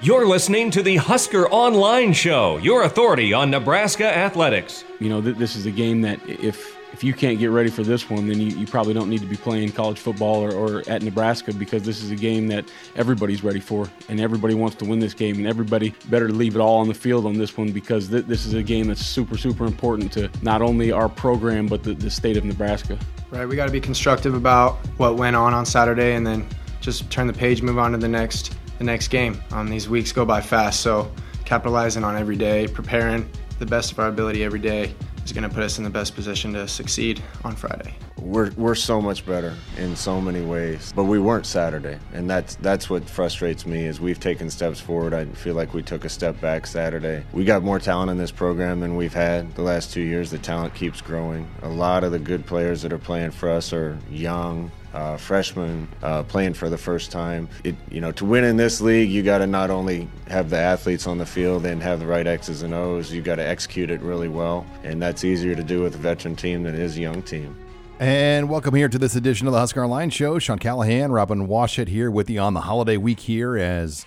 You're listening to the Husker Online Show, your authority on Nebraska athletics. You know, th- this is a game that if if you can't get ready for this one, then you, you probably don't need to be playing college football or, or at Nebraska because this is a game that everybody's ready for and everybody wants to win this game and everybody better leave it all on the field on this one because th- this is a game that's super, super important to not only our program but the, the state of Nebraska. Right, we got to be constructive about what went on on Saturday and then just turn the page, move on to the next the next game. Um, these weeks go by fast, so capitalizing on every day, preparing the best of our ability every day is going to put us in the best position to succeed on Friday. We're, we're so much better in so many ways, but we weren't Saturday, and that's that's what frustrates me. Is we've taken steps forward. I feel like we took a step back Saturday. We got more talent in this program than we've had the last two years. The talent keeps growing. A lot of the good players that are playing for us are young, uh, freshmen uh, playing for the first time. It, you know, to win in this league, you got to not only have the athletes on the field and have the right X's and O's, you got to execute it really well, and that's easier to do with a veteran team than it is a young team. And welcome here to this edition of the Husker Online Show. Sean Callahan, Robin Washut here with you on the holiday week here as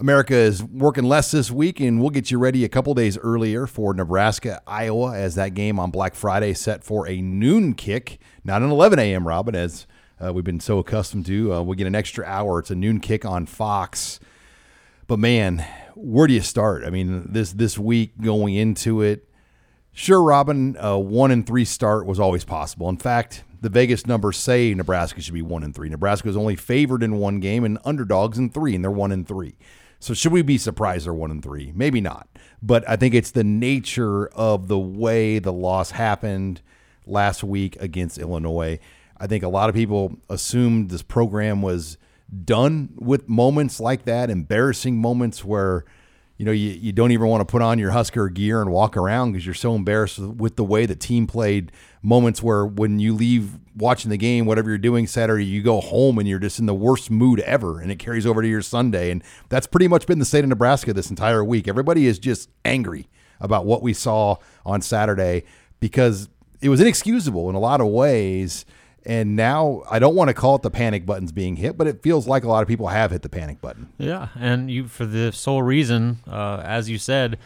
America is working less this week, and we'll get you ready a couple days earlier for Nebraska, Iowa, as that game on Black Friday set for a noon kick, not an 11 a.m., Robin, as uh, we've been so accustomed to. Uh, we get an extra hour. It's a noon kick on Fox. But man, where do you start? I mean, this this week going into it, sure, Robin, a one and three start was always possible. In fact, the Vegas numbers say Nebraska should be one and three. Nebraska is only favored in one game and underdogs in three, and they're one and three. So should we be surprised they're one and three? Maybe not. But I think it's the nature of the way the loss happened last week against Illinois. I think a lot of people assumed this program was done with moments like that, embarrassing moments where you know you, you don't even want to put on your Husker gear and walk around because you're so embarrassed with the way the team played. Moments where when you leave watching the game, whatever you're doing Saturday, you go home and you're just in the worst mood ever, and it carries over to your Sunday. And that's pretty much been the state of Nebraska this entire week. Everybody is just angry about what we saw on Saturday because it was inexcusable in a lot of ways. And now I don't want to call it the panic buttons being hit, but it feels like a lot of people have hit the panic button. Yeah, and you for the sole reason, uh, as you said,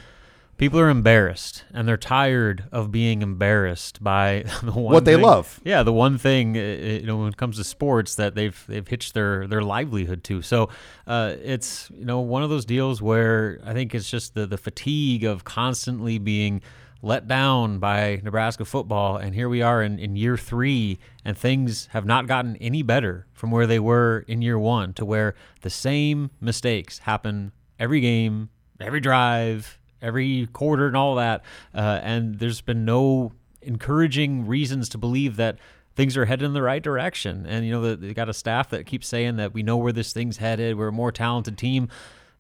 people are embarrassed and they're tired of being embarrassed by the one what they thing- love. Yeah, the one thing uh, you know when it comes to sports that they've they've hitched their their livelihood to. So uh, it's you know one of those deals where I think it's just the the fatigue of constantly being let down by Nebraska football, and here we are in, in year three, and things have not gotten any better from where they were in year one to where the same mistakes happen every game, every drive, every quarter, and all that. Uh, and there's been no encouraging reasons to believe that things are headed in the right direction. And, you know, they got a staff that keeps saying that we know where this thing's headed, we're a more talented team.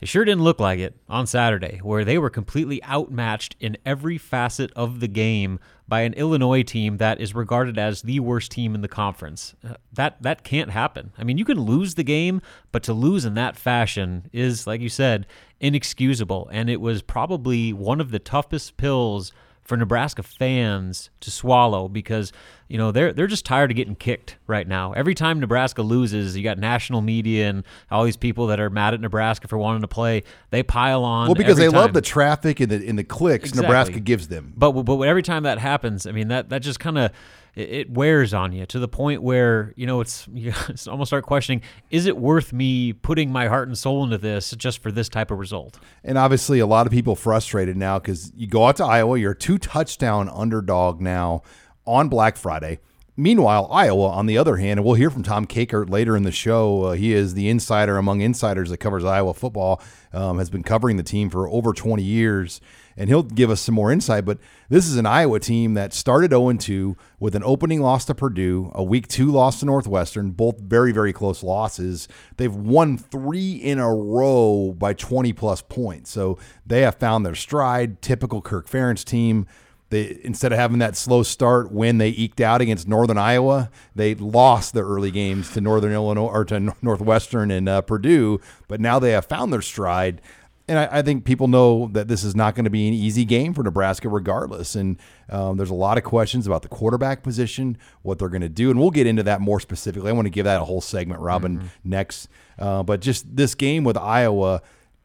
It sure didn't look like it on Saturday, where they were completely outmatched in every facet of the game by an Illinois team that is regarded as the worst team in the conference. Uh, That that can't happen. I mean, you can lose the game, but to lose in that fashion is, like you said, inexcusable. And it was probably one of the toughest pills for Nebraska fans to swallow because you know they're they're just tired of getting kicked right now. Every time Nebraska loses, you got national media and all these people that are mad at Nebraska for wanting to play. They pile on. Well, because they love the traffic and the, and the clicks Exactly. Nebraska gives them. But but every time that happens, I mean that that just kind of it, wears on you to the point where you know it's you almost start questioning: Is it worth me putting my heart and soul into this just for this type of result? And obviously, a lot of people frustrated now because you go out to Iowa, you're a two touchdown underdog now on Black Friday. Meanwhile, Iowa, on the other hand, and we'll hear from Tom Kakert later in the show. Uh, he is the insider among insiders that covers Iowa football, um, has been covering the team for over 20 years, and he'll give us some more insight. But this is an Iowa team that started 0 2 with an opening loss to Purdue, a week two loss to Northwestern, both very, very close losses. They've won three in a row by 20 plus points. So they have found their stride, typical Kirk Ferentz team. They instead of having that slow start when they eked out against Northern Iowa, they lost the early games to Northern Illinois or to Northwestern and uh, Purdue. But now they have found their stride, and I, I, think people know that this is not going to be an easy game for Nebraska, regardless. And um, there's a lot of questions about the quarterback position, what they're going to do, and we'll get into that more specifically. I want to give that a whole segment, Robin, mm-hmm. next. Uh, but just this game with Iowa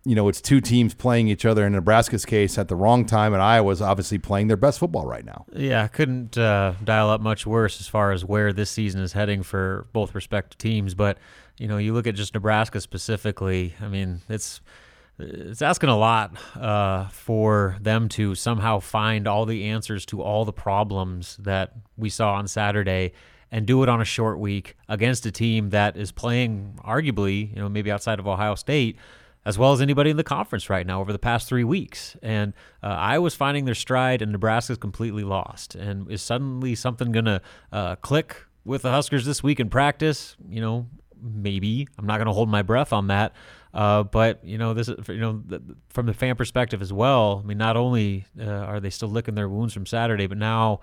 you know, it's two teams playing each other in Nebraska's case at the wrong time, and Iowa's obviously playing their best football right now. Yeah, couldn't uh, dial up much worse as far as where this season is heading for both respective teams. But you know, you look at just Nebraska specifically. I mean, it's it's asking a lot uh, for them to somehow find all the answers to all the problems that we saw on Saturday and do it on a short week against a team that is playing arguably, you know, maybe outside of Ohio State as well as anybody in the conference right now over the past three weeks. And uh, Iowa's finding their stride, and Nebraska's completely lost. And is suddenly something going to uh, click with the Huskers this week in practice? You know, maybe. I'm not going to hold my breath on that. Uh, but you know, this is you know from the fan perspective as well. I mean, not only uh, are they still licking their wounds from Saturday, but now,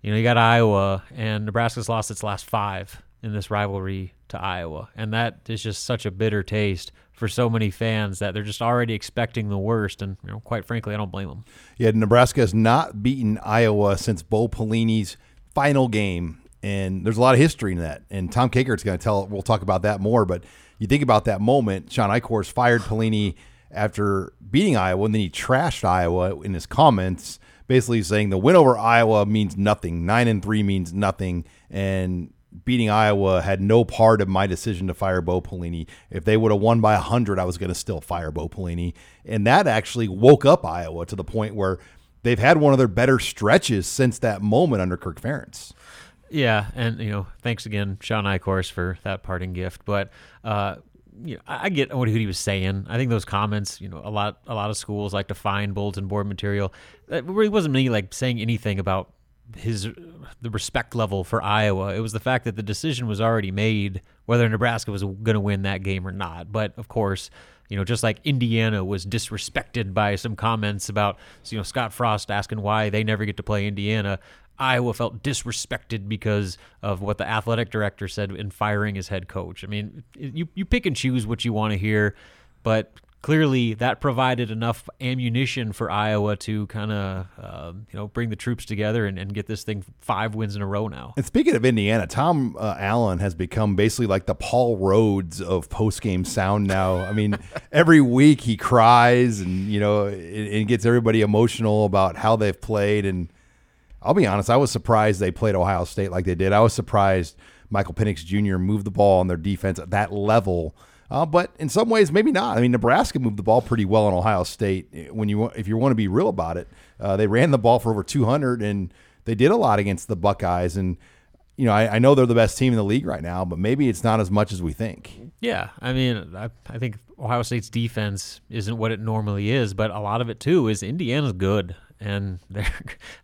you know, you got Iowa and Nebraska's lost its last five in this rivalry to Iowa, and that is just such a bitter taste for so many fans that they're just already expecting the worst. And you know, quite frankly, I don't blame them. Yeah, Nebraska has not beaten Iowa since Bo Pelini's final game, and there's a lot of history in that. And Tom Kakert's going to tell. We'll talk about that more. But you think about that moment. Shawn Eichorst fired Pelini after beating Iowa, and then he trashed Iowa in his comments, basically saying the win over Iowa means nothing. Nine and three means nothing, and beating Iowa had no part of my decision to fire Bo Pelini. If they would have won by 100, I was going to still fire Bo Pelini. And that actually woke up Iowa to the point where they've had one of their better stretches since that moment under Kirk Ferentz. Yeah, and you know, thanks again, Shawn Eichorst, for that parting gift. But uh, you know, I get what he was saying. I think those comments, you know, a lot, a lot of schools like to find bulletin board material. It really wasn't me like saying anything about his the respect level for Iowa. It was the fact that the decision was already made whether Nebraska was going to win that game or not. But of course, you know, just like Indiana was disrespected by some comments about you know Scott Frost asking why they never get to play Indiana. Iowa felt disrespected because of what the athletic director said in firing his head coach. I mean, you you pick and choose what you want to hear, but clearly that provided enough ammunition for Iowa to kind of uh, you know bring the troops together and, and, get this thing five wins in a row now. And speaking of Indiana, Tom uh, Allen has become basically like the Paul Rhoads of post game sound now. I mean, every week he cries and you know it, gets everybody emotional about how they've played. And I'll be honest, I was surprised they played Ohio State like they did. I was surprised Michael Penix Jr. moved the ball on their defense at that level uh, but in some ways, maybe not. I mean, Nebraska moved the ball pretty well in Ohio State. When you if you want to be real about it, uh, they ran the ball for over 200, and they did a lot against the Buckeyes. And you know, I, I, know they're the best team in the league right now, but maybe it's not as much as we think. Yeah, I mean, I, I think Ohio State's defense isn't what it normally is, but a lot of it too is Indiana's good and they're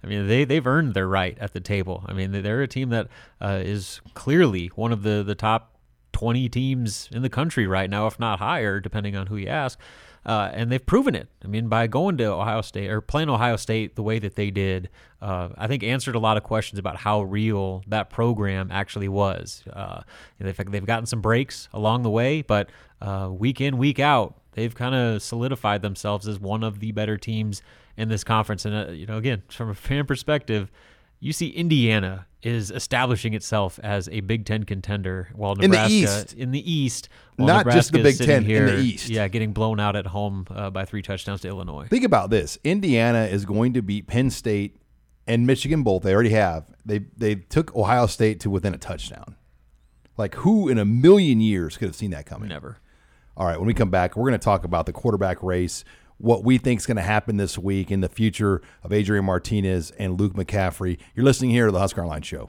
I mean they they've earned their right at the table. I mean they're a team that uh, is clearly one of the the top 20 teams in the country right now, if not higher, depending on who you ask. Uh, and they've proven it. I mean, by going to Ohio State or playing Ohio State the way that they did, uh, I think answered a lot of questions about how real that program actually was. Uh, they've, they've gotten some breaks along the way, but uh, week in, week out, they've kind of solidified themselves as one of the better teams in this conference. And, uh, you know, again, from a fan perspective, you see Indiana is establishing itself as a Big Ten contender, while Nebraska in the East, in the East not Nebraska just the Big Ten here, in the East, yeah, getting blown out at home uh, by three touchdowns to Illinois. Think about this: Indiana is going to beat Penn State and Michigan both. They already have. They they took Ohio State to within a touchdown. Like who in a million years could have seen that coming? Never. All right, when we come back, we're going to talk about the quarterback race what we think is going to happen this week in the future of Adrian Martinez and Luke McCaffrey. You're listening here to the Husker Online Show.